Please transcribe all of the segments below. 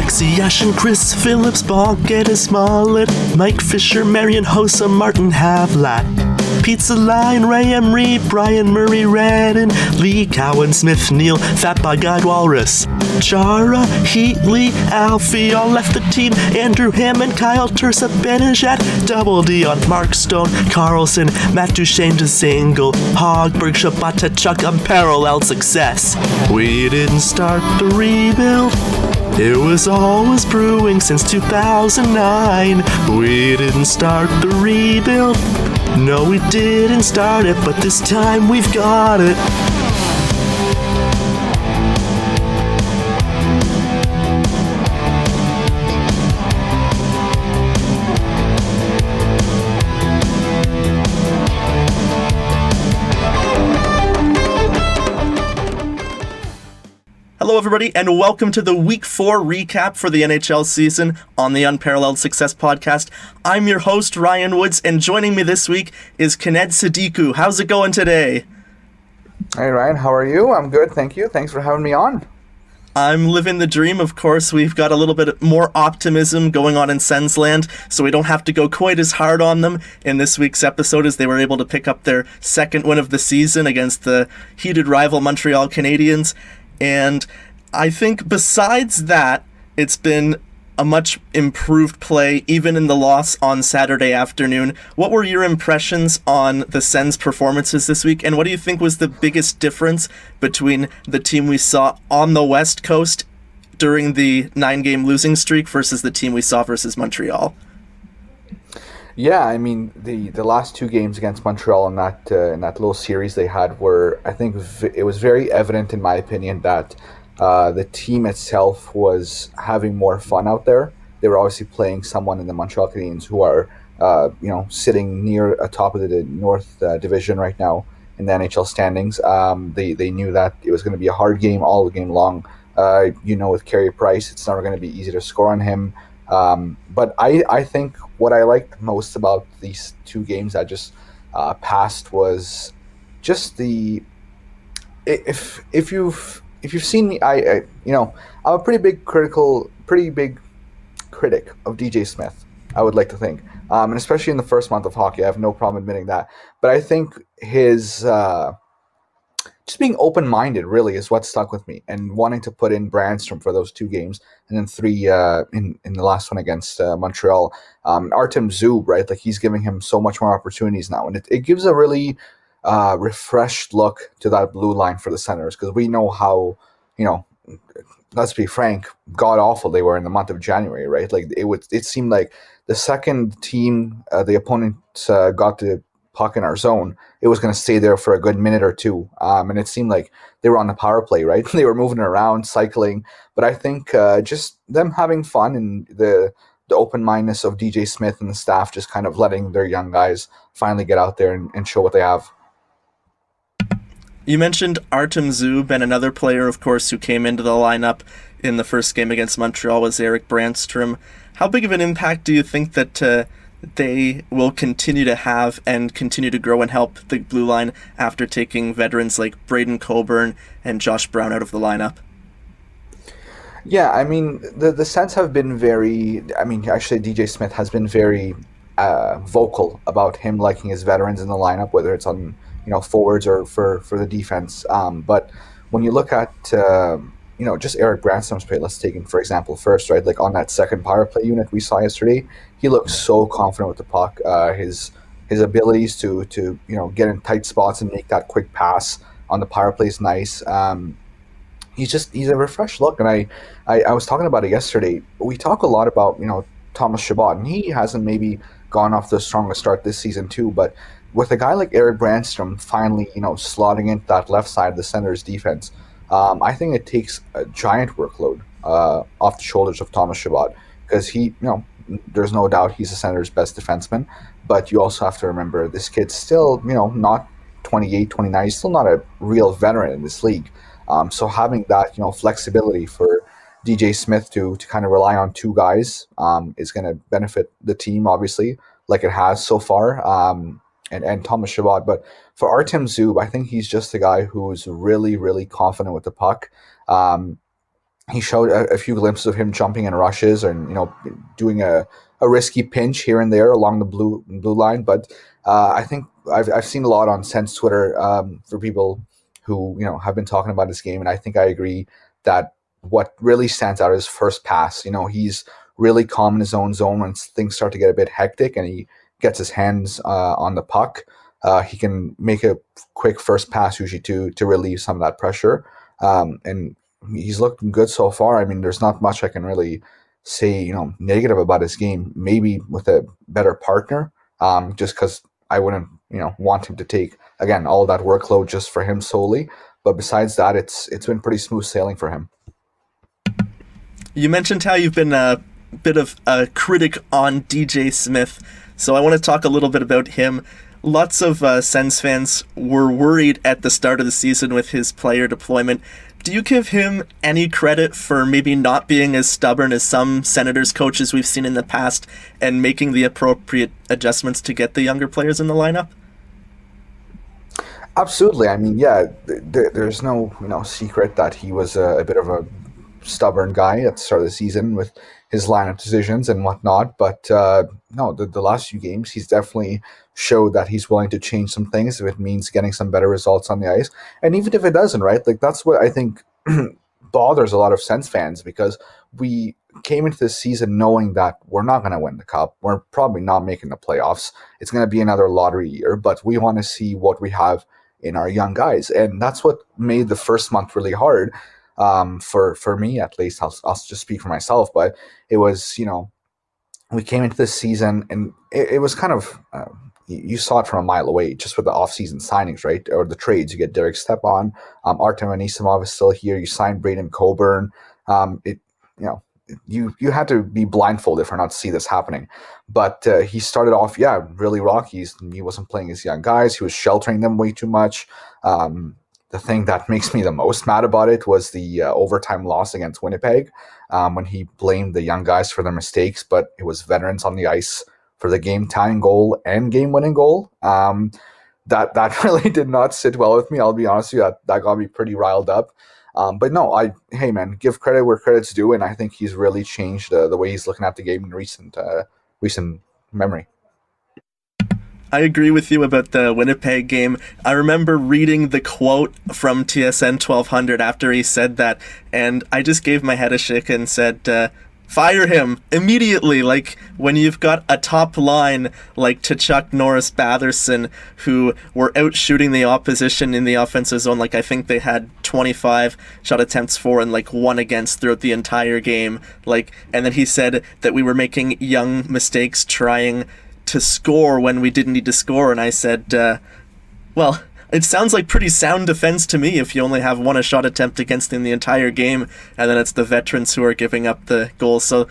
Alexei Yashin, Chris Phillips, Boggett Smollett, Mike Fisher, Marian Hossa, Martin Havlat. Pizza Line, Ray Emery, Bryan Murray Redden, Lee Cowan, Smith Neil, Fat by Guide Walrus. Chara, Heatley, Alfie all left the team. Andrew Hammond, Kyle Turris, Benajat, Double D on Mark Stone, Carlson, Matt Duchene to single, Hogberg, Shabata, Chuck, unparalleled success. We didn't start the rebuild. It was always brewing since 2009. We didn't start the rebuild. No, we didn't start it, but this time we've got it. Hello, everybody, and welcome to the Week 4 recap for the NHL season on the Unparalleled Success Podcast. I'm your host, Ryan Woods, and joining me this week is Kened Sadiku. How's it going today? Hey, Ryan, how are you? I'm good, thank you. Thanks for having me on. I'm living the dream, of course. We've got a little bit more optimism going on in Sensland, so we don't have to go quite as hard on them in this week's episode as they were able to pick up their second win of the season against the heated rival Montreal Canadiens. And I think besides that, it's been a much improved play, even in the loss on Saturday afternoon. What were your impressions on the Sens' performances this week, and what do you think was the biggest difference between the team we saw on the West Coast during the nine game losing streak versus the team we saw versus Montreal? Yeah, I mean the the last two games against Montreal in that uh, in that little series they had were I think v- it was very evident in my opinion that uh, the team itself was having more fun out there. They were obviously playing someone in the Montreal Canadiens who are uh, you know sitting near a top of the North uh, Division right now in the NHL standings. Um, they they knew that it was going to be a hard game all the game long. Uh, you know, with Carey Price, it's never going to be easy to score on him. Um, but I, I think what I liked most about these two games that just uh, passed was just the if if you've if you've seen me, I, I you know I'm a pretty big critical, pretty big critic of DJ Smith. I would like to think, um, and especially in the first month of hockey, I have no problem admitting that. But I think his uh, just being open minded really is what stuck with me, and wanting to put in Brannstrom for those two games, and then three uh, in in the last one against uh, Montreal. Um, Artem Zub, right? Like he's giving him so much more opportunities now, and it, it gives a really uh, refreshed look to that blue line for the Senators because we know how you know. Let's be frank, god awful they were in the month of January, right? Like it would, it seemed like the second team, uh, the opponents uh, got the puck in our zone, it was going to stay there for a good minute or two. Um, and it seemed like they were on the power play, right? they were moving around, cycling. But I think uh, just them having fun and the the open mindedness of DJ Smith and the staff just kind of letting their young guys finally get out there and, and show what they have. You mentioned Artem Zub, and another player, of course, who came into the lineup in the first game against Montreal was Eric Brannstrom. How big of an impact do you think that uh, they will continue to have and continue to grow and help the blue line after taking veterans like Braydon Coburn and Josh Brown out of the lineup? Yeah, I mean the the Sens have been very. I mean, actually, DJ Smith has been very uh, vocal about him liking his veterans in the lineup, whether it's on you know forwards or for for the defense. Um, but when you look at uh, you know just Eric Brannstrom's play, let's take him for example first, right? Like on that second power play unit we saw yesterday, he looked so confident with the puck. Uh, his his abilities to to you know get in tight spots and make that quick pass on the power play is nice. Um, he's just he's a refreshed look, and I, I I was talking about it yesterday. We talk a lot about you know Thomas Chabot, and he hasn't maybe gone off the strongest start this season too, but with a guy like Eric Brannstrom finally, you know, slotting into that left side of the center's defense, um, I think it takes a giant workload uh, off the shoulders of Thomas Chabot because he, you know, there's no doubt he's the Senators' best defenseman, but you also have to remember this kid's still, you know, not 28, 29. He's still not a real veteran in this league. Um, so having that, you know, flexibility for DJ Smith to to kind of rely on two guys um, is going to benefit the team, obviously, like it has so far. Um, and, and Thomas Chabot. But for Artem Zub, I think he's just a guy who's really, really confident with the puck. Um, he showed a, a, few glimpses of him jumping in rushes and you know doing a, a risky pinch here and there along the blue blue line. But uh, I think I've, I've seen a lot on Sens Twitter um, for people who you know have been talking about this game, and I think I agree that what really stands out is first pass. You know, he's really calm in his own zone when things start to get a bit hectic, and he gets his hands uh, on the puck. Uh, he can make a quick first pass usually to to relieve some of that pressure. Um, and he's looked good so far. I mean, there's not much I can really say, you know, negative about his game. Maybe with a better partner, um, just because I wouldn't, you know, want him to take again all that workload just for him solely. But besides that, it's it's been pretty smooth sailing for him. You mentioned how you've been a bit of a critic on DJ Smith, so I want to talk a little bit about him. Lots of uh, Sens fans were worried at the start of the season with his player deployment do you give him any credit for maybe not being as stubborn as some Senators coaches we've seen in the past and making the appropriate adjustments to get the younger players in the lineup? Absolutely. I mean, yeah, th- there's no you know secret that he was a, a, bit of a stubborn guy at the start of the season with his lineup decisions and whatnot. But uh, no, the, the last few games, he's definitely showed that he's willing to change some things if it means getting some better results on the ice. And even if it doesn't, right? Like that's what I think bothers a lot of Sens fans because we came into this season knowing that we're not going to win the cup. We're probably not making the playoffs. It's going to be another lottery year, but we want to see what we have in our young guys. And that's what made the first month really hard um, for for me at least. I'll, I'll just speak for myself, but it was you know we came into this season and it, it was kind of uh, you saw it from a mile away just with the offseason signings, right? Or the trades. You get Derek Stepan, um, Artem Anisimov is still here. You signed Braydon Coburn. Um, it, you know, you you had to be blindfolded for not to see this happening. But uh, he started off, yeah, really rocky. He wasn't playing his young guys. He was sheltering them way too much. Um, the thing that makes me the most mad about it was the uh, overtime loss against Winnipeg um, when he blamed the young guys for their mistakes, but it was veterans on the ice for the game tying goal and game winning goal. Um, that that really did not sit well with me. I'll be honest with you, that, that got me pretty riled up. Um, but no, I hey man, give credit where credit's due, and I think he's really changed uh, the way he's looking at the game in recent uh, recent memory. I agree with you about the Winnipeg game. I remember reading the quote from TSN 1200 after he said that, and I just gave my head a shake and said, uh, fire him immediately. Like when you've got a top line like Tkachuk, Norris, Batherson, who were out shooting the opposition in the offensive zone. Like I think they had 25 shot attempts for and like one against throughout the entire game. Like, and then he said that we were making young mistakes trying to score when we didn't need to score. And I said, uh, well, it sounds like pretty sound defense to me if you only have one a shot attempt against in the entire game, and then it's the veterans who are giving up the goals. So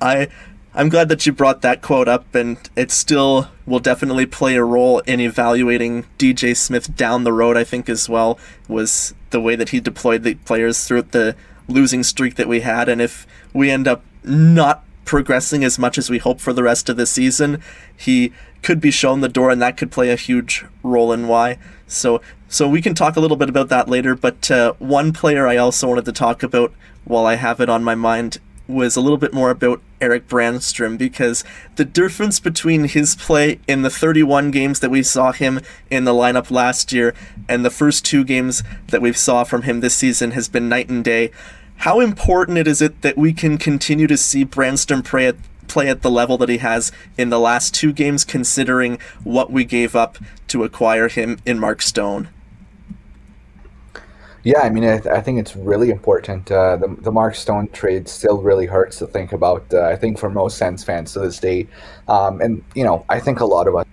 I I'm glad that you brought that quote up, and it still will definitely play a role in evaluating DJ Smith down the road. I think as well was the way that he deployed the players throughout the losing streak that we had, and if we end up not progressing as much as we hope for the rest of the season, he could be shown the door, and that could play a huge role in why. So, so we can talk a little bit about that later. But uh, one player I also wanted to talk about while I have it on my mind was a little bit more about Eric Brannstrom because the difference between his play in the 31 games that we saw him in the lineup last year and the first two games that we saw from him this season has been night and day. How important is it that we can continue to see Brannstrom play at, play at the level that he has in the last two games, considering what we gave up to acquire him in Mark Stone? Yeah, I mean, I, th- I think it's really important. Uh, the, the Mark Stone trade still really hurts to think about, uh, I think, for most Sens fans to this day. Um, and, you know, I think a lot of us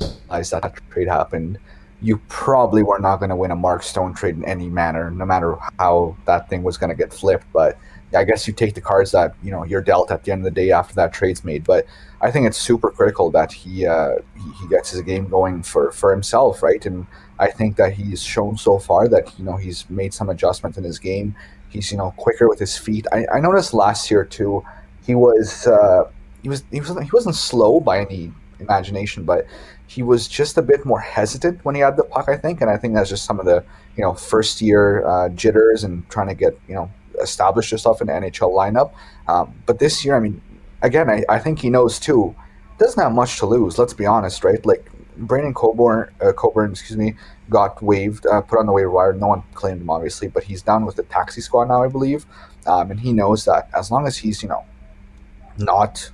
realize that, that trade happened you probably were not going to win a Mark Stone trade in any manner, no matter how that thing was going to get flipped. But I guess you take the cards that you know you're dealt at the end of the day after that trade's made. But I think it's super critical that he uh, he, gets his game going for for himself, right? And I think that he's shown so far that you know he's made some adjustments in his game. He's you know quicker with his feet. I, I noticed last year too. He was uh, he was he was he wasn't slow by any imagination, but he was just a bit more hesitant when he had the puck, I think, and I think that's just some of the you know first year uh, jitters and trying to get you know establish yourself in the NHL lineup. Um, but this year, I mean, again, I, I think he knows too. Doesn't have much to lose. Let's be honest, right? Like Brandon Coburn, uh, Coburn, excuse me, got waived, uh, put on the waiver wire. No one claimed him, obviously, but he's down with the taxi squad now, I believe. Um, and he knows that as long as he's, you know, not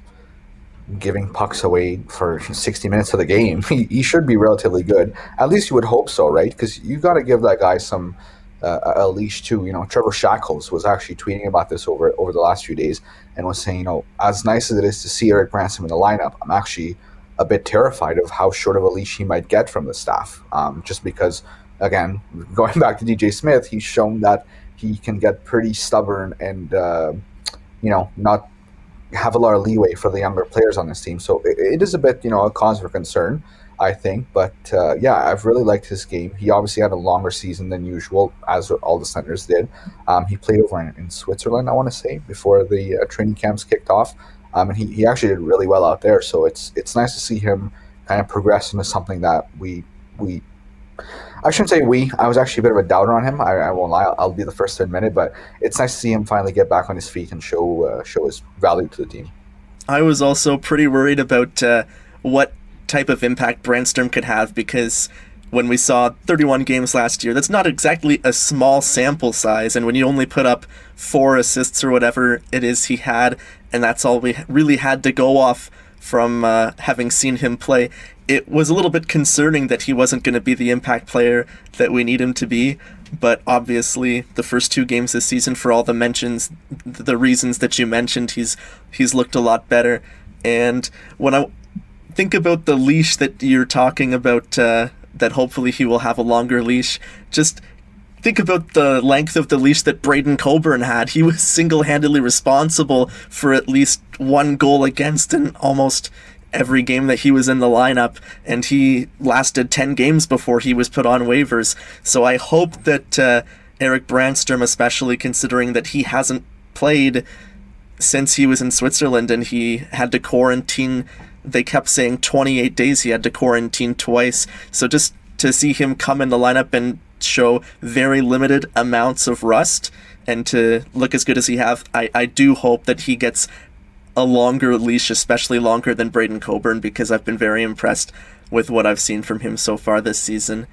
giving pucks away for 60 minutes of the game, he, he should be relatively good. At least you would hope so, right? Because you got to give that guy some uh, a leash too. You know, Trevor Shackles was actually tweeting about this over over the last few days and was saying, you know, as nice as it is to see Eric Brannstrom in the lineup, I'm actually a bit terrified of how short of a leash he might get from the staff. Um, just because, again, going back to DJ Smith, he's shown that he can get pretty stubborn and uh, you know not have a lot of leeway for the younger players on this team. So it, it is a bit you know a cause for concern. I think. But uh, yeah, I've really liked his game. He obviously had a longer season than usual, as all the centers did. Um, he played over in, in, Switzerland, I want to say, before the uh, training camps kicked off, um, and he, he actually did really well out there. So it's it's nice to see him kind of progress into something that we we. I shouldn't say we. I was actually a bit of a doubter on him. I, I won't lie. I'll, I'll, be the first to admit it. But it's nice to see him finally get back on his feet and show uh, show his value to the team. I was also pretty worried about uh, what type of impact Brannstrom could have because when we saw 31 games last year, that's not exactly a small sample size. And when you only put up four assists or whatever it is he had, and that's all we really had to go off from uh, having seen him play, it was a little bit concerning that he wasn't going to be the impact player that we need him to be. But obviously, the first two games this season, for all the mentions, the reasons that you mentioned, he's he's looked a lot better. And when I think about the leash that you're talking about. Uh, that hopefully he will have a longer leash. Just think about the length of the leash that Braydon Coburn had. He was single-handedly responsible for at least one goal against in almost every game that he was in the lineup, and he lasted 10 games before he was put on waivers. So I hope that uh, Erik Brannstrom, especially considering that he hasn't played since he was in Switzerland and he had to quarantine they kept saying 28 days he had to quarantine twice. So just to see him come in the lineup and show very limited amounts of rust and to look as good as he have, I, I do hope that he gets a longer leash, especially longer than Braydon Coburn, because I've been very impressed with what I've seen from him so far this season.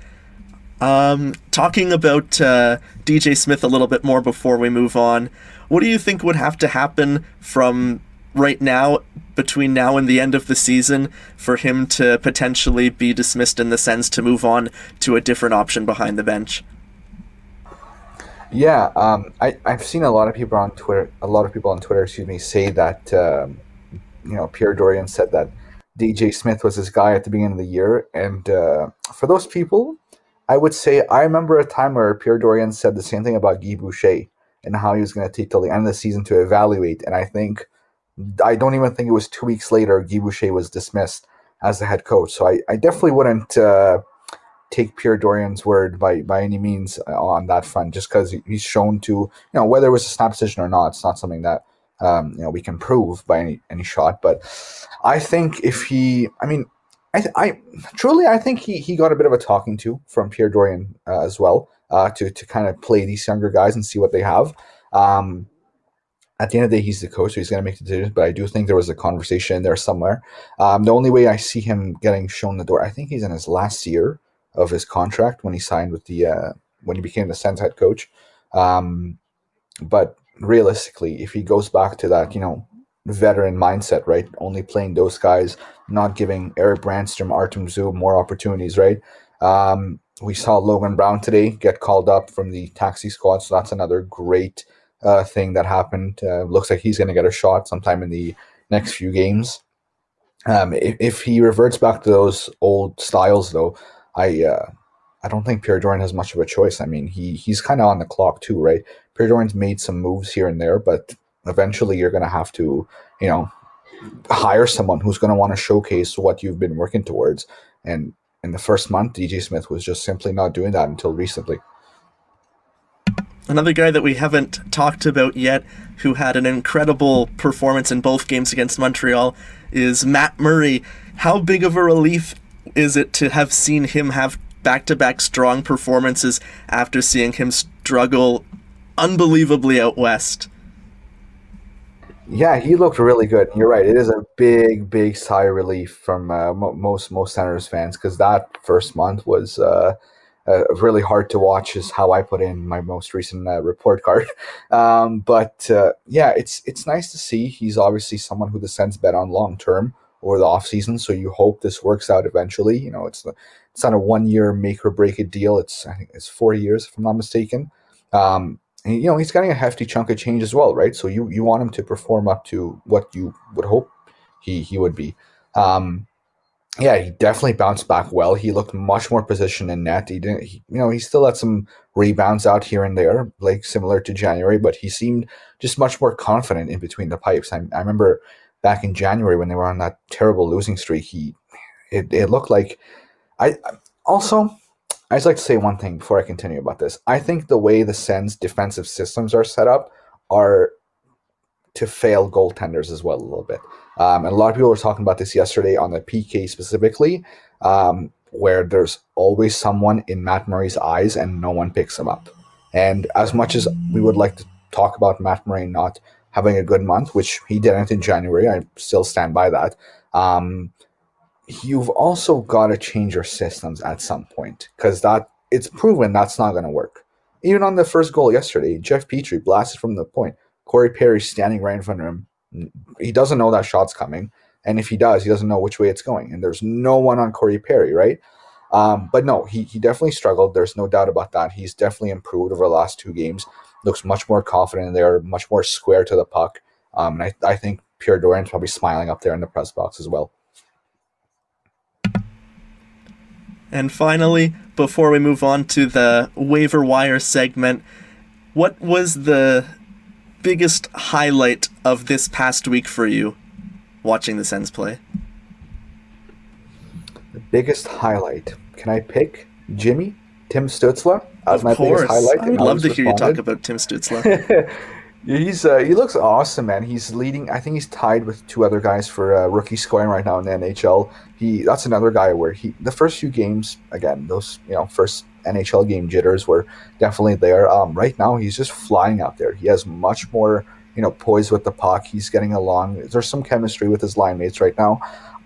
Um, talking about uh, DJ Smith a little bit more before we move on, what do you think would have to happen from right now between now and the end of the season for him to potentially be dismissed in the sense to move on to a different option behind the bench? Yeah, um, I, I've seen a lot of people on Twitter, a lot of people on Twitter, excuse me, say that, um, you know, Pierre Dorion said that DJ Smith was his guy at the beginning of the year. And uh, for those people, I would say I remember a time where Pierre Dorion said the same thing about Guy Boucher and how he was going to take till the end of the season to evaluate. And I think I don't even think it was two weeks later Guy Boucher was dismissed as the head coach. So I, I definitely wouldn't uh, take Pierre Dorion's word by by any means uh, on that front, just because he's shown to you know whether it was a snap decision or not. It's not something that um, you know we can prove by any any shot. But I think if he, I mean. I, I truly, I think he, he got a bit of a talking to from Pierre Dorion uh, as well uh, to to kind of play these younger guys and see what they have. Um, at the end of the day, he's the coach, so he's going to make the decisions. But I do think there was a conversation there somewhere. Um, the only way I see him getting shown the door, I think he's in his last year of his contract when he signed with the uh, when he became the Sens head coach. Um, but realistically, if he goes back to that, you know, veteran mindset, right, only playing those guys, not giving Eric Brannstrom, Artem Zub more opportunities, right. Um, we saw Logan Brown today get called up from the taxi squad, so that's another great uh, thing that happened. Uh, looks like he's going to get a shot sometime in the next few games. Um, if, if, he reverts back to those old styles, though, I uh, I don't think Pierre Dorion has much of a choice. I mean, he he's kind of on the clock too, right? Pierre Dorion's made some moves here and there, but eventually you're going to have to, you know, hire someone who's going to want to showcase what you've been working towards. And in the first month, DJ Smith was just simply not doing that until recently. Another guy that we haven't talked about yet, who had an incredible performance in both games against Montreal, is Matt Murray. How big of a relief is it to have seen him have back to back strong performances after seeing him struggle unbelievably out west. Yeah, he looked really good. You're right. It is a big, big sigh of relief from uh, mo- most most Senators fans because that first month was uh, uh, really hard to watch. Is how I put in my most recent uh, report card. Um, but uh, yeah, it's it's nice to see. He's obviously someone who the Sens bet on long term over the offseason. So you hope this works out eventually. You know, it's it's not a one year make or break it deal. It's I think it's four years if I'm not mistaken. Um, and, you know, he's getting a hefty chunk of change as well, right? So you you want him to perform up to what you would hope he he would be. Um, yeah, he definitely bounced back well. He looked much more positioned in net. He didn't, he, you know, he still had some rebounds out here and there, like similar to January, but he seemed just much more confident in between the pipes. I, I remember back in January when they were on that terrible losing streak. He, it, it looked like, I also I'd just like to say one thing before I continue about this. I think the way the Sens defensive systems are set up are to fail goaltenders as well a little bit. Um, and a lot of people were talking about this yesterday on the PK specifically, um, where there's always someone in Matt Murray's eyes and no one picks him up. And as much as we would like to talk about Matt Murray not having a good month, which he didn't in January, I still stand by that. Um, you've also got to change your systems at some point because that it's proven that's not going to work. Even on the first goal yesterday, Jeff Petry blasted from the point. Corey Perry standing right in front of him. He doesn't know that shot's coming, and if he does, he doesn't know which way it's going. And there's no one on Corey Perry, right? Um, but no, he he definitely struggled. There's no doubt about that. He's definitely improved over the last two games. Looks much more confident there, much more square to the puck. Um, and I, I think Pierre Dorion's probably smiling up there in the press box as well. And finally, before we move on to the waiver wire segment, what was the biggest highlight of this past week for you watching the Sens play? The biggest highlight. Can I pick Jimmy? Tim Stützle as of my course. biggest highlight. I would love to responded. hear you talk about Tim Stützle. He's uh, he looks awesome, man. He's leading. I think he's tied with two other guys for uh, rookie scoring right now in the NHL. He that's another guy where he the first few games again those you know first NHL game jitters were definitely there. Um, right now he's just flying out there. He has much more you know poise with the puck. He's getting along. There's some chemistry with his line mates right now.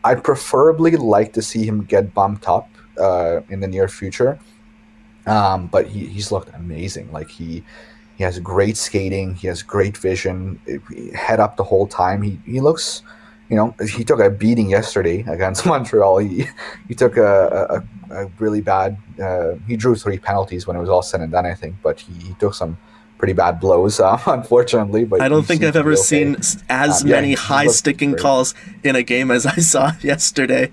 I'd preferably like to see him get bumped up uh, in the near future. Um, but he, he's looked amazing. Like he he has great skating. He has great vision. Head up the whole time. He he looks, you know, he took a beating yesterday against Montreal. He he took a a, a really bad. Uh, he drew three penalties when it was all said and done. I think, but he, he took some pretty bad blows, uh, unfortunately. But I don't think I've ever okay. seen as um, many yeah, high sticking great. calls in a game as I saw yesterday.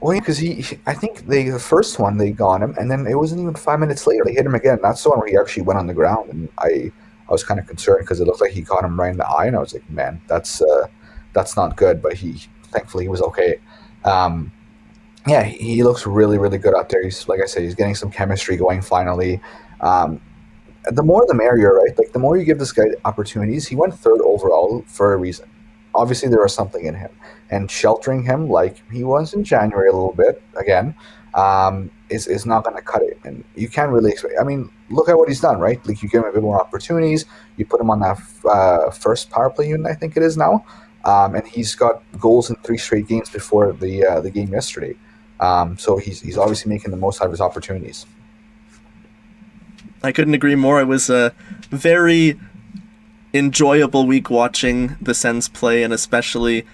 Well, because he, he, I think they the first one they got him, and then it wasn't even five minutes later they hit him again. That's the one where he actually went on the ground, and I, I was kind of concerned because it looked like he caught him right in the eye, and I was like, man, that's uh, that's not good. But he, thankfully, he was okay. Um, yeah, he, looks really, really good out there. He's like I said, he's getting some chemistry going finally. Um, the more the merrier, right? Like the more you give this guy opportunities, he went third overall for a reason. Obviously, there was something in him and sheltering him like he was in January a little bit again um, is is not going to cut it. And you can't really expect. I mean, look at what he's done, right? Like you give him a bit more opportunities. You put him on that uh, first power play unit, I think it is now, um, and he's got goals in three straight games before the uh, the game yesterday. Um, so he's he's obviously making the most out of his opportunities. I couldn't agree more. It was a very enjoyable week watching the Sens play, and especially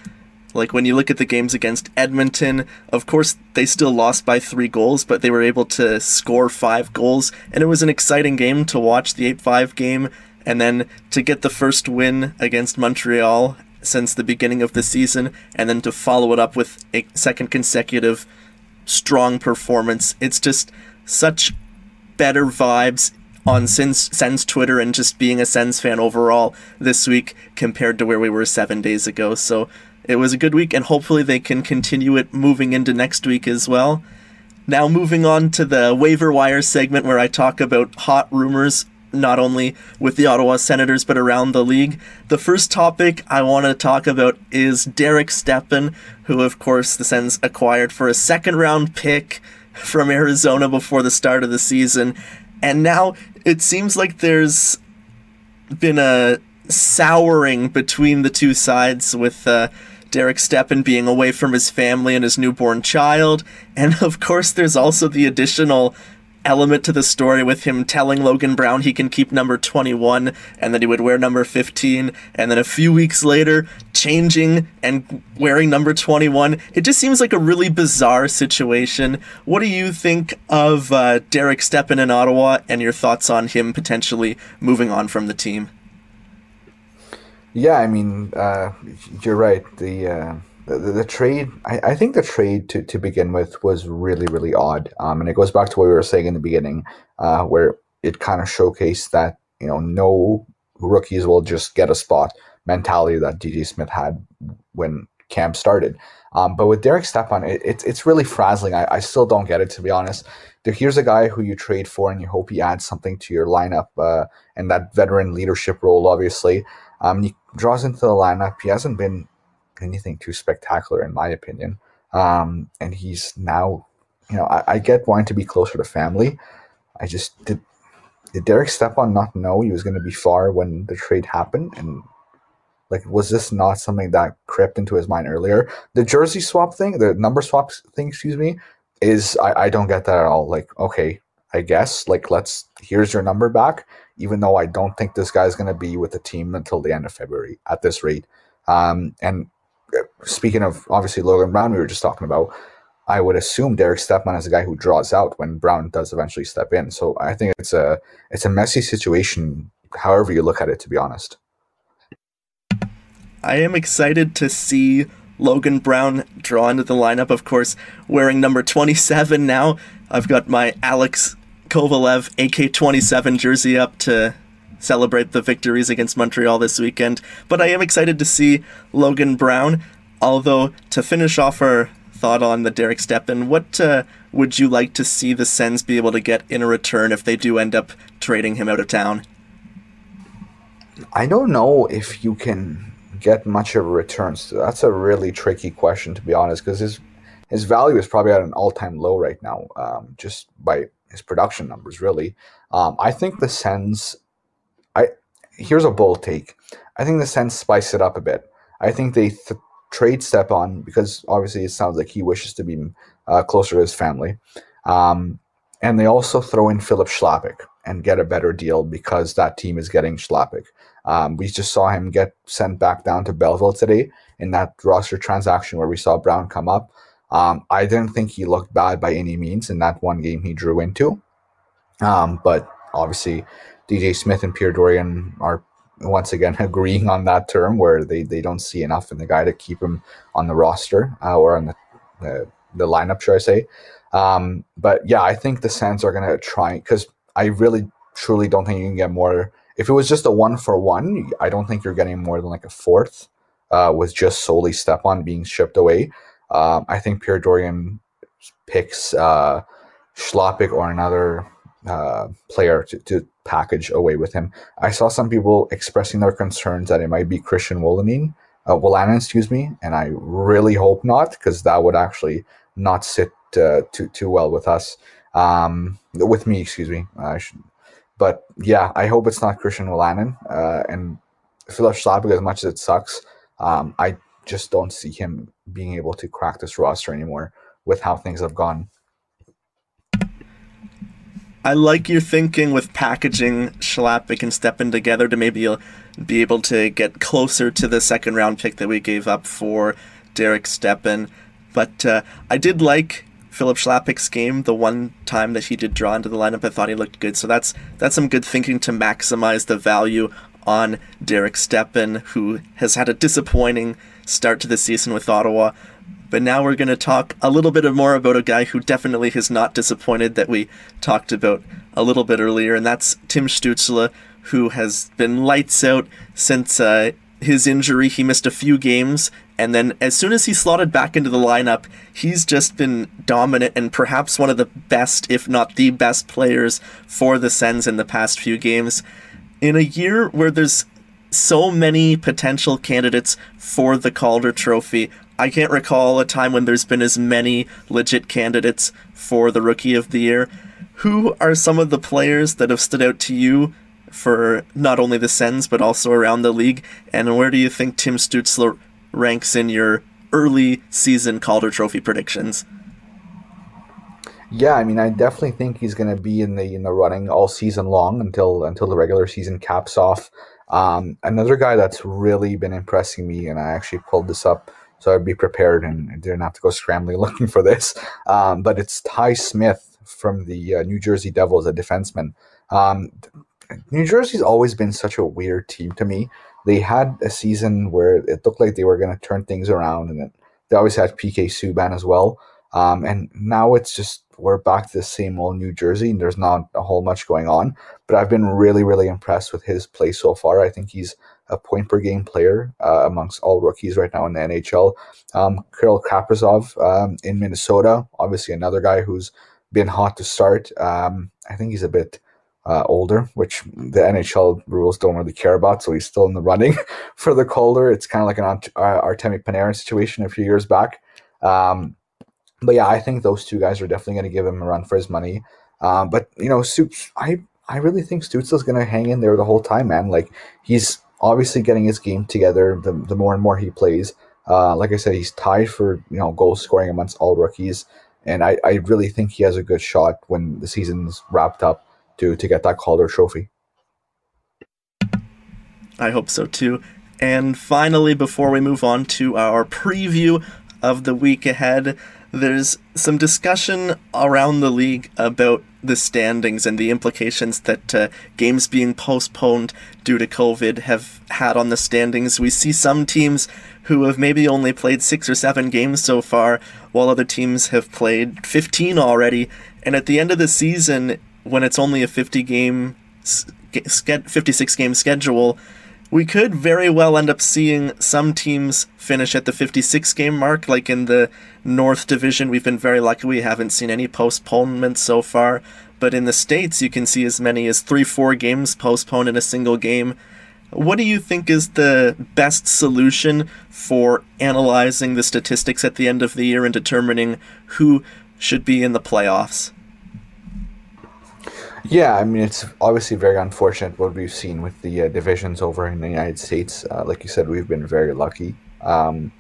like when you look at the games against Edmonton, of course they still lost by three goals, but they were able to score five goals, and it was an exciting game to watch the 8 5 game, and then to get the first win against Montreal since the beginning of the season, and then to follow it up with a second consecutive strong performance. It's just such better vibes on Sens, Sens Twitter and just being a Sens fan overall this week compared to where we were seven days ago. So it was a good week, and hopefully they can continue it moving into next week as well. Now, moving on to the waiver wire segment where I talk about hot rumors, not only with the Ottawa Senators but around the league. The first topic I want to talk about is Derek Stepan, who, of course, the Sens acquired for a second round pick from Arizona before the start of the season. And now it seems like there's been a souring between the two sides with uh, Derek Stepan being away from his family and his newborn child. And of course, there's also the additional element to the story with him telling Logan Brown he can keep number 21 and that he would wear number 15 and then a few weeks later changing and wearing number 21 it just seems like a really bizarre situation. What do you think of uh, Derek Stepan in Ottawa and your thoughts on him potentially moving on from the team? Yeah I mean uh, you're right. The uh the, the, trade I, I think the trade to, to begin with was really really odd um, and it goes back to what we were saying in the beginning uh, where it kind of showcased that you know no rookies will just get a spot mentality that DJ Smith had when camp started. Um, but with Derek Stepan it, it's it's really frazzling. I, I still don't get it to be honest. Here's a guy who you trade for and you hope he adds something to your lineup uh, and that veteran leadership role obviously. Um, he draws into the lineup. He hasn't been anything too spectacular in my opinion. Um, and he's now, you know, I, I, get wanting to be closer to family. I just did. Did Derek Stepan not know he was going to be far when the trade happened? And like, was this not something that crept into his mind earlier? The jersey swap thing, the number swap thing, excuse me, is I, I don't get that at all. Like, okay, I guess like let's here's your number back. Even though I don't think this guy's going to be with the team until the end of February at this rate. Um, and speaking of obviously Logan Brown, we were just talking about. I would assume Derek Stepan is a guy who draws out when Brown does eventually step in. So I think it's a it's a messy situation, however you look at it. To be honest, I am excited to see Logan Brown draw into the lineup. Of course, wearing number twenty seven now. I've got my Alex Kovalev AK twenty seven jersey up to celebrate the victories against Montreal this weekend. But I am excited to see Logan Brown. Although, to finish off our thought on the Derek Stepan, what uh, would you like to see the Sens be able to get in a return if they do end up trading him out of town? I don't know if you can get much of a return. So that's a really tricky question, to be honest, because his his value is probably at an all time low right now, um, just by his production numbers. Really, um, I think the Sens here's a bold take. I think the Sens spice it up a bit. I think they th- trade Stepan because obviously it sounds like he wishes to be uh, closer to his family. Um, and they also throw in Filip Chlapik and get a better deal because that team is getting Chlapik. Um, we just saw him get sent back down to Belleville today in that roster transaction where we saw Brown come up. Um, I didn't think he looked bad by any means in that one game he drew into. Um, but obviously, DJ Smith and Pierre Dorion are once again agreeing on that term where they, they don't see enough in the guy to keep him on the roster uh, or on the, the, the lineup, should I say. Um, but yeah, I think the Sens are going to try because I really truly don't think you can get more. If it was just a one for one, I don't think you're getting more than like a fourth uh, with just solely Stepan being shipped away. Um, I think Pierre Dorion picks uh, or another uh, player to, to package away with him. I saw some people expressing their concerns that it might be Christian Wolanin, uh, Wolanin, excuse me, and I really hope not because that would actually not sit uh, too too well with us, um, with me, excuse me. I should, but yeah, I hope it's not Christian Wolanin uh, and Filip Chlapik. As much as it sucks, um, I just don't see him being able to crack this roster anymore with how things have gone. I like your thinking with packaging Chlapik and Stepan together to maybe be able to get closer to the second round pick that we gave up for Derek Stepan. But uh, I did like Filip Chlapik's game the one time that he did draw into the lineup. I thought he looked good. So that's that's some good thinking to maximize the value on Derek Stepan, who has had a disappointing start to the season with Ottawa. But now we're going to talk a little bit more about a guy who definitely has not disappointed that we talked about a little bit earlier, and that's Tim Stützle, who has been lights out since uh, his injury. He missed a few games, and then as soon as he slotted back into the lineup, he's just been dominant and perhaps one of the best, if not the best, players for the Sens in the past few games. In a year where there's so many potential candidates for the Calder Trophy, I can't recall a time when there's been as many legit candidates for the Rookie of the Year. who are some of the players that have stood out to you for not only the Sens but also around the league? And where do you think Tim Stützle ranks in your early season Calder Trophy predictions? Yeah, I mean, I definitely think he's going to be in the in the running all season long until until the regular season caps off. Um, another guy that's really been impressing me, and I actually pulled this up so I'd be prepared and didn't have to go scrambling looking for this. Um, but it's Ty Smith from the uh, New Jersey Devils, a defenseman. Um, New Jersey's always been such a weird team to me. They had a season where it looked like they were going to turn things around, and they always had PK Subban as well. Um, and now it's just we're back to the same old New Jersey, and there's not a whole much going on. But I've been really, really impressed with his play so far. I think he's a point per game player uh, amongst all rookies right now in the NHL. Um, Kirill Kaprizov um, in Minnesota, obviously another guy who's been hot to start. Um, I think he's a bit uh, older, which the NHL rules don't really care about, so he's still in the running for the Calder. It's kind of like an Art- uh, Artemi Panarin situation a few years back. Um, but yeah, I think those two guys are definitely going to give him a run for his money. Um, but you know, Soups, I I really think Stützle's going to hang in there the whole time, man. Like he's obviously getting his game together the, the more and more he plays. Uh, like I said, he's tied for you know goal scoring amongst all rookies, and I, I really think he has a good shot when the season's wrapped up to to get that Calder Trophy. I hope so too. And finally, before we move on to our preview of the week ahead, there's some discussion around the league about the standings and the implications that uh, games being postponed due to COVID have had on the standings. We see some teams who have maybe only played six or seven games so far, while other teams have played 15 already. And at the end of the season, when it's only a 50 game, 56 game schedule, we could very well end up seeing some teams finish at the 56 game mark, like in the North Division. We've been very lucky we haven't seen any postponements so far. But in the States, you can see as many as three, four games postponed in a single game. What do you think is the best solution for analyzing the statistics at the end of the year and determining who should be in the playoffs? Yeah, I mean, it's obviously very unfortunate what we've seen with the uh, divisions over in the United States. Uh, like you said, we've been very lucky um,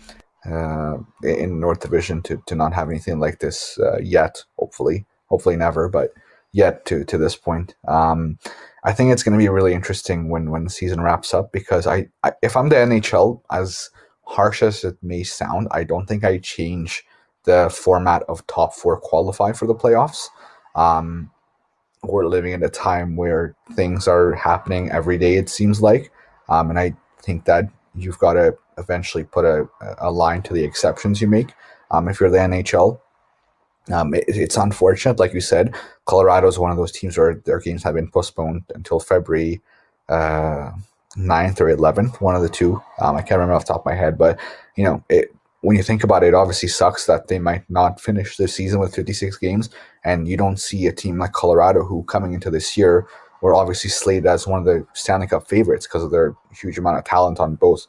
uh, in North Division to, to not have anything like this uh, yet. Hopefully, hopefully never, but yet to to this point. Um, I think it's going to be really interesting when when the season wraps up because I, I if I'm the NHL, as harsh as it may sound, I don't think I change the format of top four qualify for the playoffs. Um, we're living in a time where things are happening every day, it seems like. Um, and I think that you've got to eventually put a, a line to the exceptions you make. Um, if you're the NHL, um, it, it's unfortunate, like you said. Colorado is one of those teams where their games have been postponed until February uh, 9th or 11th, one of the two. Um, I can't remember off the top of my head, but you know, it, when you think about it, it obviously sucks that they might not finish the season with 56 games, and you don't see a team like Colorado, who coming into this year were obviously slated as one of the Stanley Cup favorites because of their huge amount of talent on both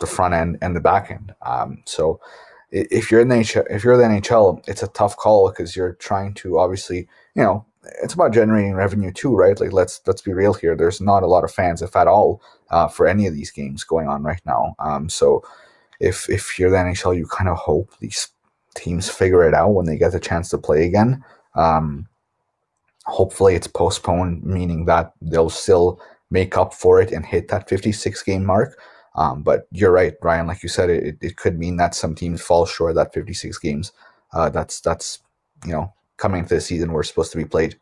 the front end and the back end. Um, so if you're in the NHL, if you're the NHL, it's a tough call because you're trying to obviously, you know, it's about generating revenue too, right? Like let's let's be real here. There's not a lot of fans, if at all, uh, for any of these games going on right now. Um, so if if you're the NHL, you kind of hope these teams figure it out when they get the chance to play again. Um, hopefully, it's postponed, meaning that they'll still make up for it and hit that 56 game mark. Um, but you're right, Ryan. Like you said, it, it could mean that some teams fall short of that 56 games. Uh, that's that's you know coming into the season we're supposed to be played.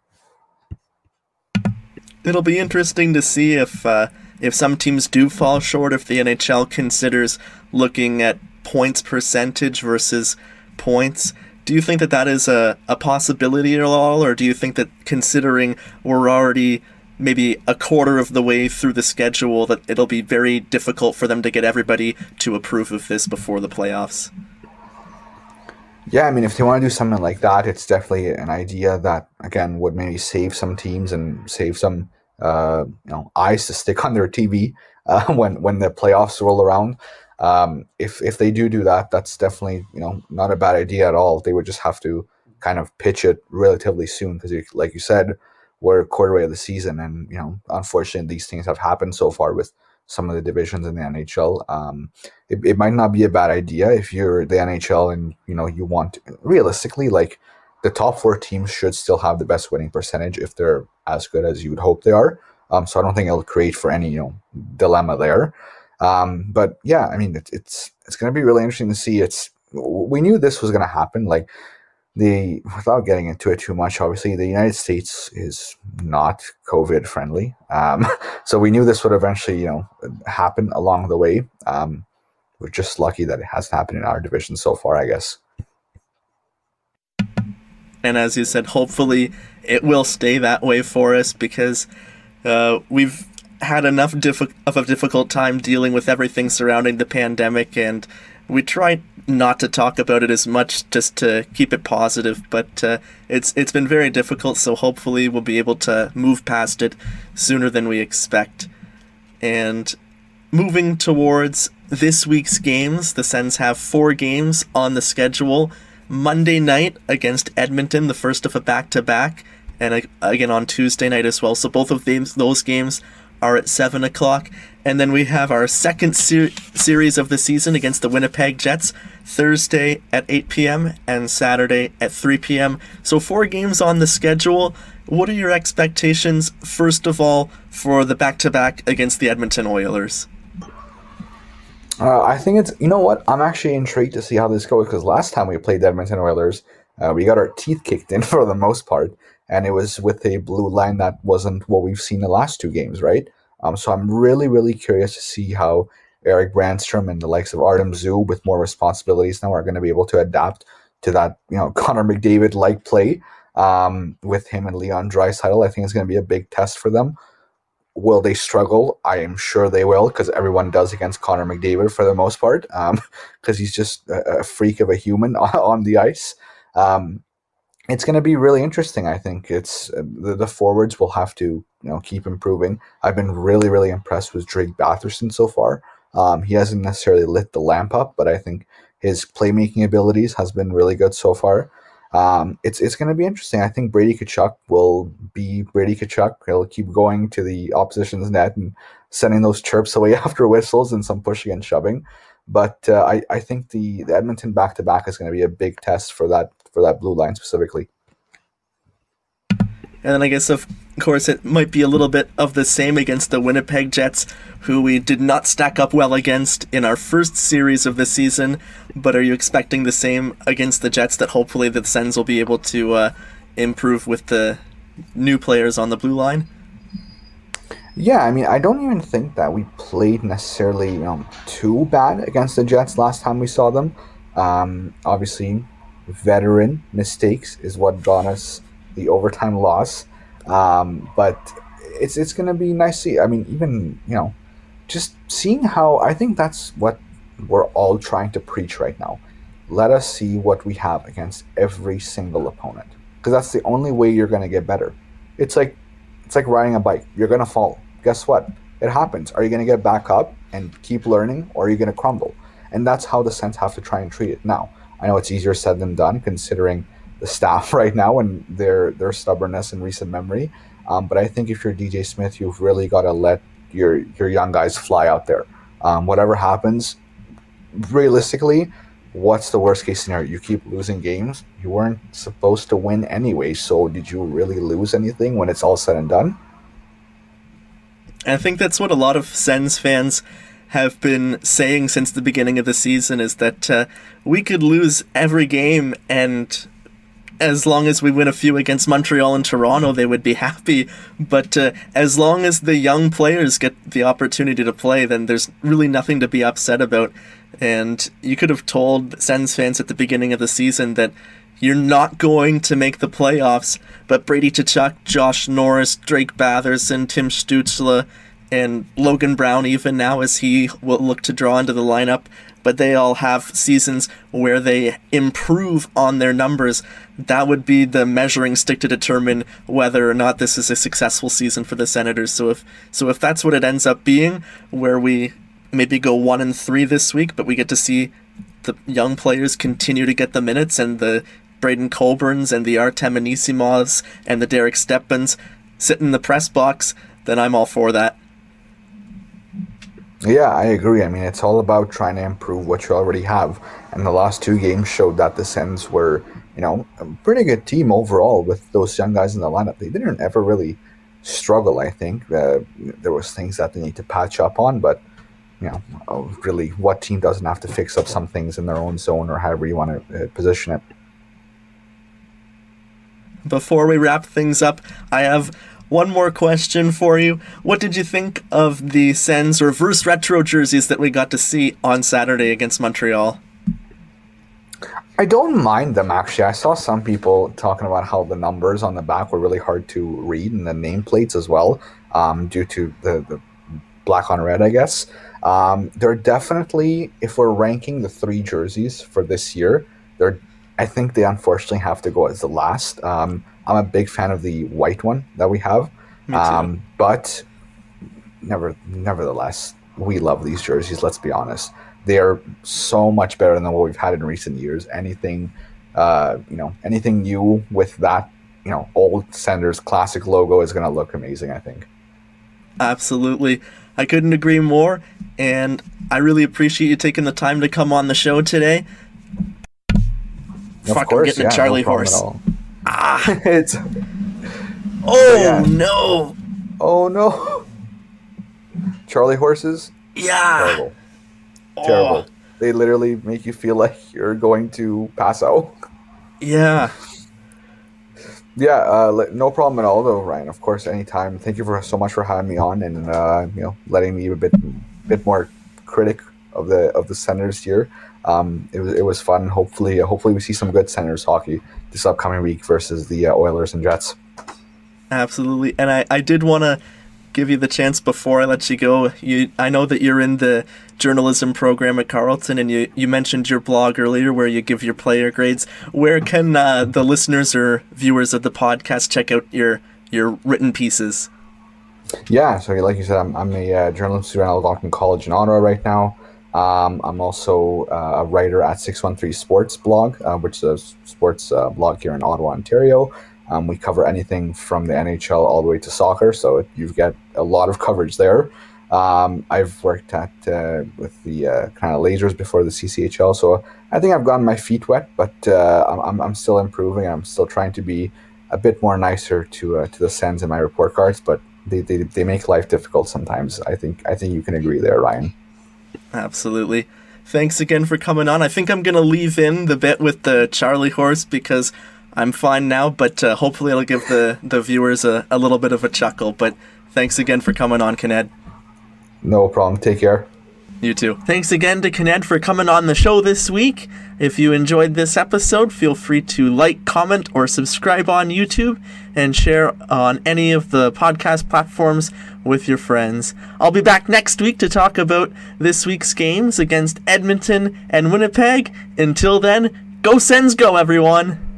It'll be interesting to see if uh, if some teams do fall short. If the NHL considers looking at points percentage versus points. Do you think that that is a, a possibility at all, or do you think that considering we're already maybe a quarter of the way through the schedule that it'll be very difficult for them to get everybody to approve of this before the playoffs. Yeah, I mean, if they want to do something like that, it's definitely an idea that again would maybe save some teams and save some uh, you know eyes to stick on their TV uh, when when the playoffs roll around. Um, if if they do do that, that's definitely you know not a bad idea at all. They would just have to kind of pitch it relatively soon because, like you said, we're a quarter way of the season, and you know, unfortunately, these things have happened so far with some of the divisions in the NHL. Um, it, it might not be a bad idea if you're the NHL and you know you want realistically like the top four teams should still have the best winning percentage if they're as good as you would hope they are. Um, so I don't think it'll create for any you know dilemma there. Um, but yeah, I mean it, it's it's going to be really interesting to see. It's we knew this was going to happen. Like the without getting into it too much, obviously the United States is not COVID friendly. Um, so we knew this would eventually you know happen along the way. Um, we're just lucky that it hasn't happened in our division so far, I guess. And as you said, hopefully it will stay that way for us because uh, we've had enough diffi- of a difficult time dealing with everything surrounding the pandemic, and we try not to talk about it as much just to keep it positive. But uh, it's it's been very difficult, so hopefully we'll be able to move past it sooner than we expect. And moving towards this week's games, the Sens have four games on the schedule. Monday night against Edmonton, the first of a back to back, and again on Tuesday night as well. So both of those games are at 7 o'clock. And then we have our second ser- series of the season against the Winnipeg Jets Thursday at 8 p.m. and Saturday at 3 p.m. So, four games on the schedule. What are your expectations, first of all, for the back to back against the Edmonton Oilers? Uh, I think it's you know what I'm actually intrigued to see how this goes because last time we played the Edmonton Oilers, uh, we got our teeth kicked in for the most part, and it was with a blue line that wasn't what we've seen the last two games, right? Um, so I'm really really curious to see how Eric Brannstrom and the likes of Artem Zub with more responsibilities now are going to be able to adapt to that you know Connor McDavid like play um, with him and Leon Draisaitl. I think it's going to be a big test for them. Will they struggle? I am sure they will because everyone does against Connor McDavid for the most part because um, he's just a, a, freak of a human on the ice. Um, it's going to be really interesting. I think it's uh, the, the, forwards will have to you know keep improving. I've been really really impressed with Drake Batherson so far. Um, he hasn't necessarily lit the lamp up, but I think his playmaking abilities has been really good so far. Um, it's it's going to be interesting. I think Brady Tkachuk will be Brady Tkachuk. He'll keep going to the opposition's net and sending those chirps away after whistles and some pushing and shoving. But uh, I, I think the, the Edmonton back to back is going to be a big test for that for that blue line specifically. And then I guess, of course, it might be a little bit of the same against the Winnipeg Jets, who we did not stack up well against in our first series of the season. But are you expecting the same against the Jets that hopefully the Sens will be able to uh, improve with the new players on the blue line? Yeah, I mean, I don't even think that we played necessarily know, too bad against the Jets last time we saw them. Um, obviously, veteran mistakes is what got us the overtime loss. Um, but it's it's gonna be nice to see. I mean, even you know, just seeing how I think that's what we're all trying to preach right now. Let us see what we have against every single opponent, because that's the only way you're gonna get better. It's like it's like riding a bike. You're gonna fall. Guess what? It happens. Are you gonna get back up and keep learning, or are you gonna crumble? And that's how the Sens have to try and treat it. Now, I know it's easier said than done, considering the staff right now and their their stubbornness and recent memory. Um, but I think if you're DJ Smith, you've really got to let your your young guys fly out there. Um, whatever happens, realistically, what's the worst case scenario? You keep losing games. You weren't supposed to win anyway. So did you really lose anything when it's all said and done? I think that's what a lot of Sens fans have been saying since the beginning of the season is that uh, we could lose every game and as long as we win a few against Montreal and Toronto, they would be happy. But uh, as long as the young players get the opportunity to play, then there's really nothing to be upset about. And you could have told Sens fans at the beginning of the season that you're not going to make the playoffs, but Brady Tkachuk, Josh Norris, Drake Batherson, Tim Stützle, and Logan Brown, even now, as he will look to draw into the lineup, but they all have seasons where they improve on their numbers. That would be the measuring stick to determine whether or not this is a successful season for the Senators. So if so if that's what it ends up being, where we maybe go one and three this week, but we get to see the young players continue to get the minutes and the Braydon Coburns and the Artem Anisimovs and the Derek Stepans sit in the press box, then I'm all for that. Yeah, I agree. I mean, it's all about trying to improve what you already have. And the last two games showed that the Sens were, you know, a pretty good team overall with those young guys in the lineup. They didn't ever really struggle, I think. Uh, there was things that they need to patch up on, but, you know, uh, really, what team doesn't have to fix up some things in their own zone or however you want to uh, position it? Before we wrap things up, I have one more question for you. What did you think of the Sens reverse retro jerseys that we got to see on Saturday against Montreal? I don't mind them actually. I saw some people talking about how the numbers on the back were really hard to read and the nameplates as well, um, due to the, the black on red, I guess. Um, they're definitely, if we're ranking the three jerseys for this year, they're I think they unfortunately have to go as the last. Um, I'm a big fan of the white one that we have. Um, but never, nevertheless, we love these jerseys. Let's be honest; they are so much better than what we've had in recent years. Anything, uh, you know, anything new with that, you know, old Senders classic logo is going to look amazing. I think. Absolutely, I couldn't agree more, and I really appreciate you taking the time to come on the show today. Of Fuck, course, I'm getting yeah, a Charlie no horse. Ah, it's oh yeah. no, oh no, Charlie horses. yeah, Terrible. Terrible. They literally make you feel like you're going to pass out. yeah. Yeah, uh, no problem at all, though, Ryan. Of course, anytime. Thank you for so much for having me on and uh, you know letting me be a bit bit more critic of the of the Senators here. Um, it was it was fun. Hopefully, hopefully we see some good Senators hockey this upcoming week versus the uh, Oilers and Jets. Absolutely. And I, I did want to give you the chance before I let you go. You I know that you're in the journalism program at Carleton and you, you mentioned your blog earlier where you give your player grades. Where can uh, the listeners or viewers of the podcast check out your your written pieces? Yeah, so like you said, I'm, I'm a uh, journalist student at Algonquin College in Ottawa right now. Um, I'm also uh, a writer at 613 Sports blog, uh, which is a sports uh, blog here in Ottawa, Ontario. Um, we cover anything from the NHL all the way to soccer, so you've got a lot of coverage there. Um, I've worked at uh, with the uh, Kanata Lasers before the CCHL, so I think I've gotten my feet wet, but uh, I'm, I'm, still improving. I'm still trying to be a bit more nicer to to the Sens in my report cards, but they, they, they make life difficult sometimes. I think I think you can agree there, Ryan. Absolutely. Thanks again for coming on. I think I'm going to leave in the bit with the Charlie horse because I'm fine now, but uh, hopefully it'll give the, the viewers a, a little bit of a chuckle. But thanks again for coming on, Kened. No problem. Take care. You too. Thanks again to Kened for coming on the show this week. If you enjoyed this episode, feel free to like, comment, or subscribe on YouTube and share on any of the podcast platforms with your friends. I'll be back next week to talk about this week's games against Edmonton and Winnipeg. Until then, go Sens go, everyone!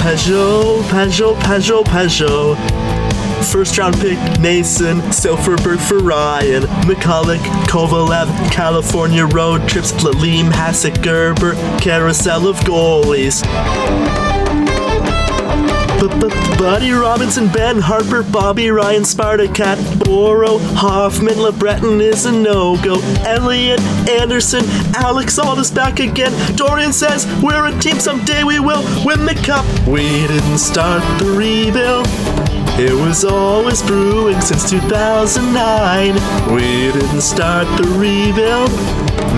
Pageau, Pageau, Pageau, Pageau. First round pick Mason, Silfverberg for Ryan, McCulloch, Kovalev, California road trips, Lalime, Hasek, Gerber, carousel of goalies. Buddy Robinson, Ben Harper, Bobby Ryan, Spartacat, Boro, Hoffman, LeBreton is a no-go. Elliot, Anderson, Alex Aldis back again. Dorion says we're a team someday we will win the cup. We didn't start the rebuild. It was always brewing since 2009. We didn't start the rebuild.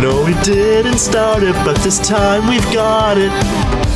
No, we didn't start it, but this time we've got it.